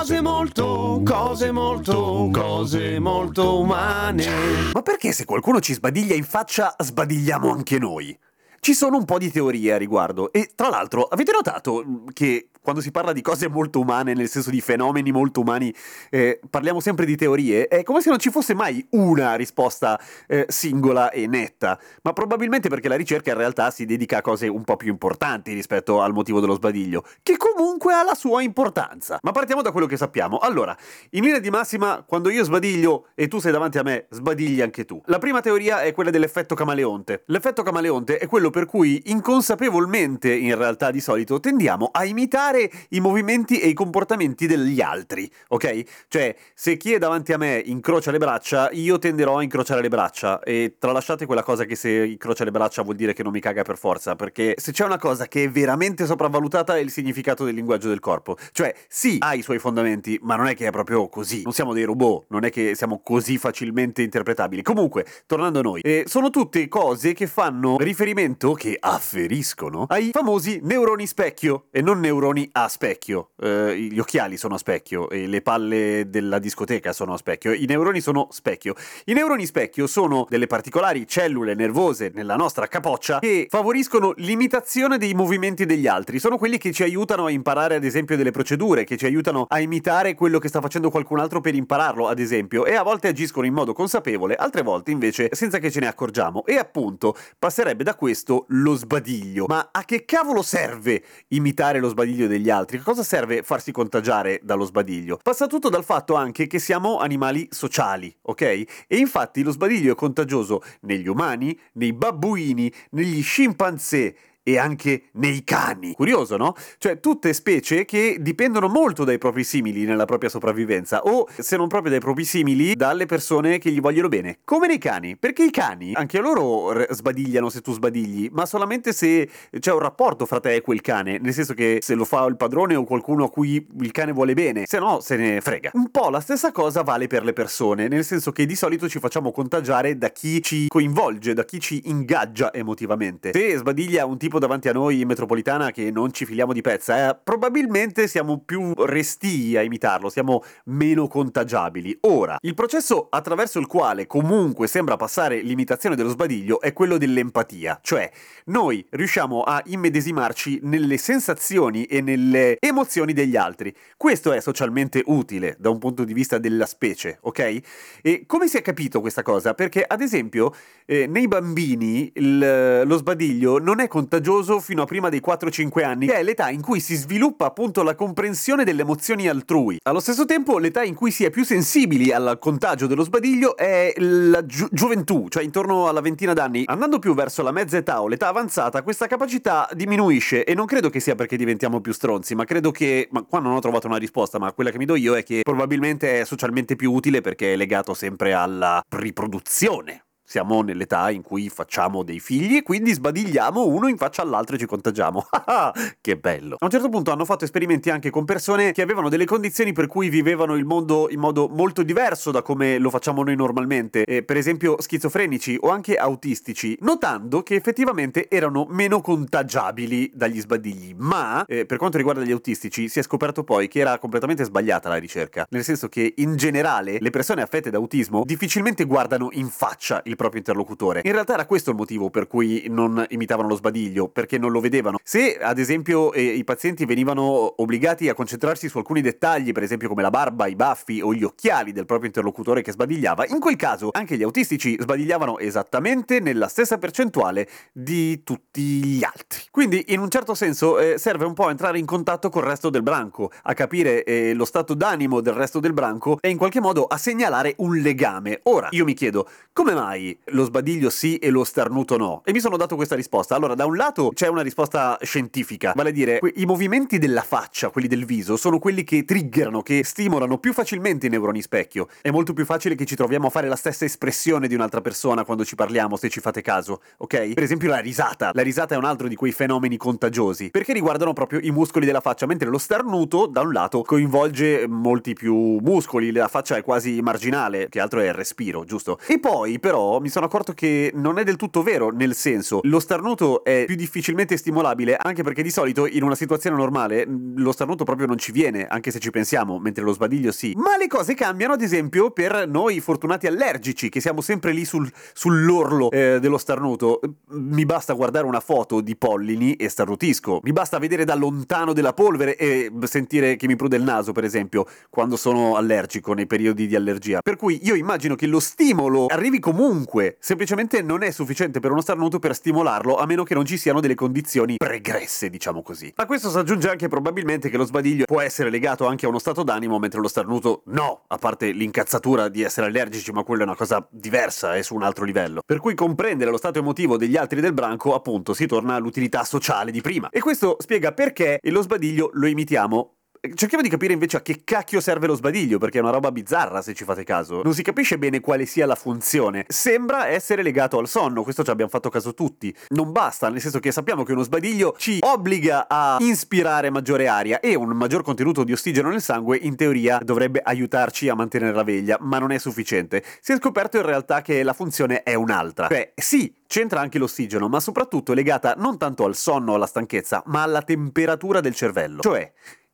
Cose molto, cose molto, cose molto umane. Ma perché se qualcuno ci sbadiglia in faccia, sbadigliamo anche noi? Ci sono un po' di teorie a riguardo e tra l'altro avete notato che quando si parla di cose molto umane, nel senso di fenomeni molto umani, eh, parliamo sempre di teorie, è come se non ci fosse mai una risposta eh, singola e netta, ma probabilmente perché la ricerca in realtà si dedica a cose un po' più importanti rispetto al motivo dello sbadiglio, che comunque ha la sua importanza. Ma partiamo da quello che sappiamo. Allora, in linea di massima, quando io sbadiglio e tu sei davanti a me, sbadigli anche tu. La prima teoria è quella dell'effetto camaleonte. L'effetto camaleonte è quello per cui inconsapevolmente, in realtà di solito, tendiamo a imitare i movimenti e i comportamenti degli altri, ok? Cioè, se chi è davanti a me incrocia le braccia, io tenderò a incrociare le braccia e tralasciate quella cosa che se incrocia le braccia vuol dire che non mi caga per forza, perché se c'è una cosa che è veramente sopravvalutata è il significato del linguaggio del corpo. Cioè, sì, ha i suoi fondamenti, ma non è che è proprio così. Non siamo dei robot, non è che siamo così facilmente interpretabili. Comunque, tornando a noi, eh, sono tutte cose che fanno riferimento, che afferiscono, ai famosi neuroni specchio e non neuroni a specchio. Eh, gli occhiali sono a specchio le palle della discoteca sono a specchio. I neuroni sono specchio. I neuroni specchio sono delle particolari cellule nervose nella nostra capoccia che favoriscono l'imitazione dei movimenti degli altri. Sono quelli che ci aiutano a imparare, ad esempio, delle procedure, che ci aiutano a imitare quello che sta facendo qualcun altro per impararlo, ad esempio, e a volte agiscono in modo consapevole, altre volte invece senza che ce ne accorgiamo. E appunto passerebbe da questo lo sbadiglio. Ma a che cavolo serve imitare lo sbadiglio degli altri? A cosa serve farsi contagiare dallo sbadiglio? Passa tutto dal fatto anche che siamo animali sociali, ok? E infatti lo sbadiglio è contagioso negli umani, nei babbuini, negli scimpanzé e anche nei cani. Curioso, no? Cioè tutte specie che dipendono molto dai propri simili nella propria sopravvivenza o se non proprio dai propri simili dalle persone che gli vogliono bene. Come nei cani, perché i cani anche loro r- sbadigliano se tu sbadigli, ma solamente se c'è un rapporto fra te e quel cane, nel senso che se lo fa il padrone o qualcuno a cui il cane vuole bene, se no se ne frega. Un po' la stessa cosa vale per le persone, nel senso che di solito ci facciamo contagiare da chi ci coinvolge, da chi ci ingaggia emotivamente. Se sbadiglia un tipo davanti a noi in metropolitana che non ci filiamo di pezza, eh, probabilmente siamo più restii a imitarlo, siamo meno contagiabili. Ora, il processo attraverso il quale comunque sembra passare l'imitazione dello sbadiglio è quello dell'empatia, cioè noi riusciamo a immedesimarci nelle sensazioni e nelle emozioni degli altri. Questo è socialmente utile da un punto di vista della specie, ok? E come si è capito questa cosa? Perché ad esempio eh, nei bambini il, lo sbadiglio non è contagioso fino a prima dei 4-5 anni, che è l'età in cui si sviluppa appunto la comprensione delle emozioni altrui. Allo stesso tempo, l'età in cui si è più sensibili al contagio dello sbadiglio è la gi- gioventù, cioè intorno alla ventina d'anni. Andando più verso la mezza età o l'età avanzata, questa capacità diminuisce e non credo che sia perché diventiamo più stronzi, ma credo che, ma qua non ho trovato una risposta, ma quella che mi do io è che probabilmente è socialmente più utile perché è legato sempre alla riproduzione. Siamo nell'età in cui facciamo dei figli e quindi sbadigliamo uno in faccia all'altro e ci contagiamo. che bello. A un certo punto hanno fatto esperimenti anche con persone che avevano delle condizioni per cui vivevano il mondo in modo molto diverso da come lo facciamo noi normalmente, eh, per esempio schizofrenici o anche autistici, notando che effettivamente erano meno contagiabili dagli sbadigli. Ma eh, per quanto riguarda gli autistici si è scoperto poi che era completamente sbagliata la ricerca, nel senso che in generale le persone affette da autismo difficilmente guardano in faccia il proprio interlocutore. In realtà era questo il motivo per cui non imitavano lo sbadiglio, perché non lo vedevano. Se ad esempio eh, i pazienti venivano obbligati a concentrarsi su alcuni dettagli, per esempio come la barba, i baffi o gli occhiali del proprio interlocutore che sbadigliava, in quel caso anche gli autistici sbadigliavano esattamente nella stessa percentuale di tutti gli altri. Quindi in un certo senso eh, serve un po' entrare in contatto col resto del branco, a capire eh, lo stato d'animo del resto del branco e in qualche modo a segnalare un legame. Ora, io mi chiedo, come mai lo sbadiglio sì e lo starnuto no? E mi sono dato questa risposta. Allora, da un lato c'è una risposta scientifica, vale a dire que- i movimenti della faccia, quelli del viso, sono quelli che triggerano, che stimolano più facilmente i neuroni specchio. È molto più facile che ci troviamo a fare la stessa espressione di un'altra persona quando ci parliamo, se ci fate caso, ok? Per esempio la risata. La risata è un altro di quei fenomeni contagiosi, perché riguardano proprio i muscoli della faccia, mentre lo starnuto, da un lato, coinvolge molti più muscoli, la faccia è quasi marginale, che altro è il respiro, giusto? E poi, però, mi sono accorto che non è del tutto vero, nel senso, lo starnuto è più difficilmente stimolabile, anche perché di solito in una situazione normale lo starnuto proprio non ci viene, anche se ci pensiamo, mentre lo sbadiglio sì. Ma le cose cambiano, ad esempio, per noi fortunati allergici, che siamo sempre lì sul, sull'orlo eh, dello starnuto. Mi basta guardare una foto di pollini e starnutisco. Mi basta vedere da lontano della polvere e sentire che mi prude il naso, per esempio, quando sono allergico nei periodi di allergia. Per cui io immagino che lo stimolo arrivi comunque, semplicemente non è sufficiente per uno starnuto per stimolarlo, a meno che non ci siano delle condizioni pregresse, diciamo così. A questo si aggiunge anche probabilmente che lo sbadiglio può essere legato anche a uno stato d'animo, mentre lo starnuto no, a parte l'incazzatura di essere allergici, ma quella è una cosa diversa, è su un altro livello. Per cui comprendere lo stato emotivo degli altri del branco, appunto, si torna all'utilità sociale di prima. E questo spiega perché lo sbadiglio lo imitiamo Cerchiamo di capire invece a che cacchio serve lo sbadiglio, perché è una roba bizzarra se ci fate caso. Non si capisce bene quale sia la funzione. Sembra essere legato al sonno, questo ci abbiamo fatto caso tutti. Non basta, nel senso che sappiamo che uno sbadiglio ci obbliga a inspirare maggiore aria e un maggior contenuto di ossigeno nel sangue in teoria dovrebbe aiutarci a mantenere la veglia, ma non è sufficiente. Si è scoperto in realtà che la funzione è un'altra. Cioè, sì, c'entra anche l'ossigeno, ma soprattutto è legata non tanto al sonno o alla stanchezza, ma alla temperatura del cervello. Cioè,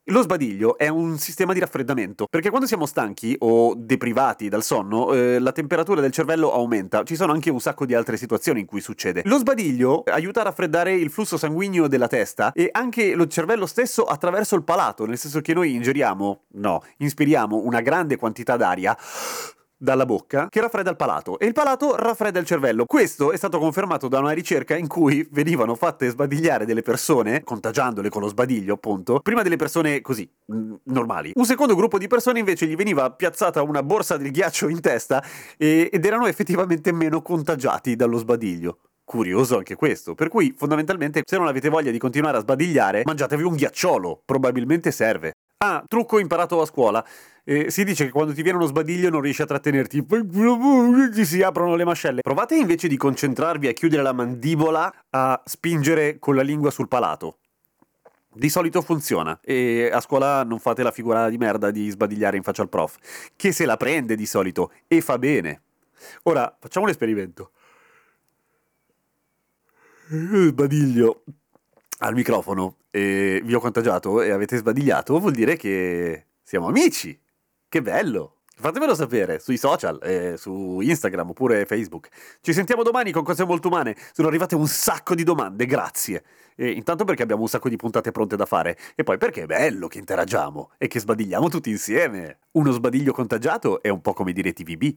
lo sbadiglio è un sistema di raffreddamento, perché quando siamo stanchi o deprivati dal sonno, eh, la temperatura del cervello aumenta. Ci sono anche un sacco di altre situazioni in cui succede. Lo sbadiglio aiuta a raffreddare il flusso sanguigno della testa e anche lo cervello stesso attraverso il palato, nel senso che noi ingeriamo, no, inspiriamo una grande quantità d'aria dalla bocca che raffredda il palato e il palato raffredda il cervello. Questo è stato confermato da una ricerca in cui venivano fatte sbadigliare delle persone, contagiandole con lo sbadiglio appunto, prima delle persone così, normali. Un secondo gruppo di persone invece gli veniva piazzata una borsa del ghiaccio in testa e, ed erano effettivamente meno contagiati dallo sbadiglio. Curioso anche questo. Per cui, fondamentalmente, se non avete voglia di continuare a sbadigliare, mangiatevi un ghiacciolo. Probabilmente serve. Ah, trucco imparato a scuola. Eh, si dice che quando ti viene uno sbadiglio non riesci a trattenerti, ti si aprono le mascelle. Provate invece di concentrarvi a chiudere la mandibola a spingere con la lingua sul palato. Di solito funziona e a scuola non fate la figura di merda di sbadigliare in faccia al prof, che se la prende di solito e fa bene. Ora facciamo un esperimento. Sbadiglio al microfono e vi ho contagiato e avete sbadigliato, vuol dire che siamo amici. Che bello! Fatemelo sapere sui social, eh, su Instagram oppure Facebook. Ci sentiamo domani con cose molto umane. Sono arrivate un sacco di domande, grazie. E intanto perché abbiamo un sacco di puntate pronte da fare. E poi perché è bello che interagiamo e che sbadigliamo tutti insieme. Uno sbadiglio contagiato è un po' come dire TVB.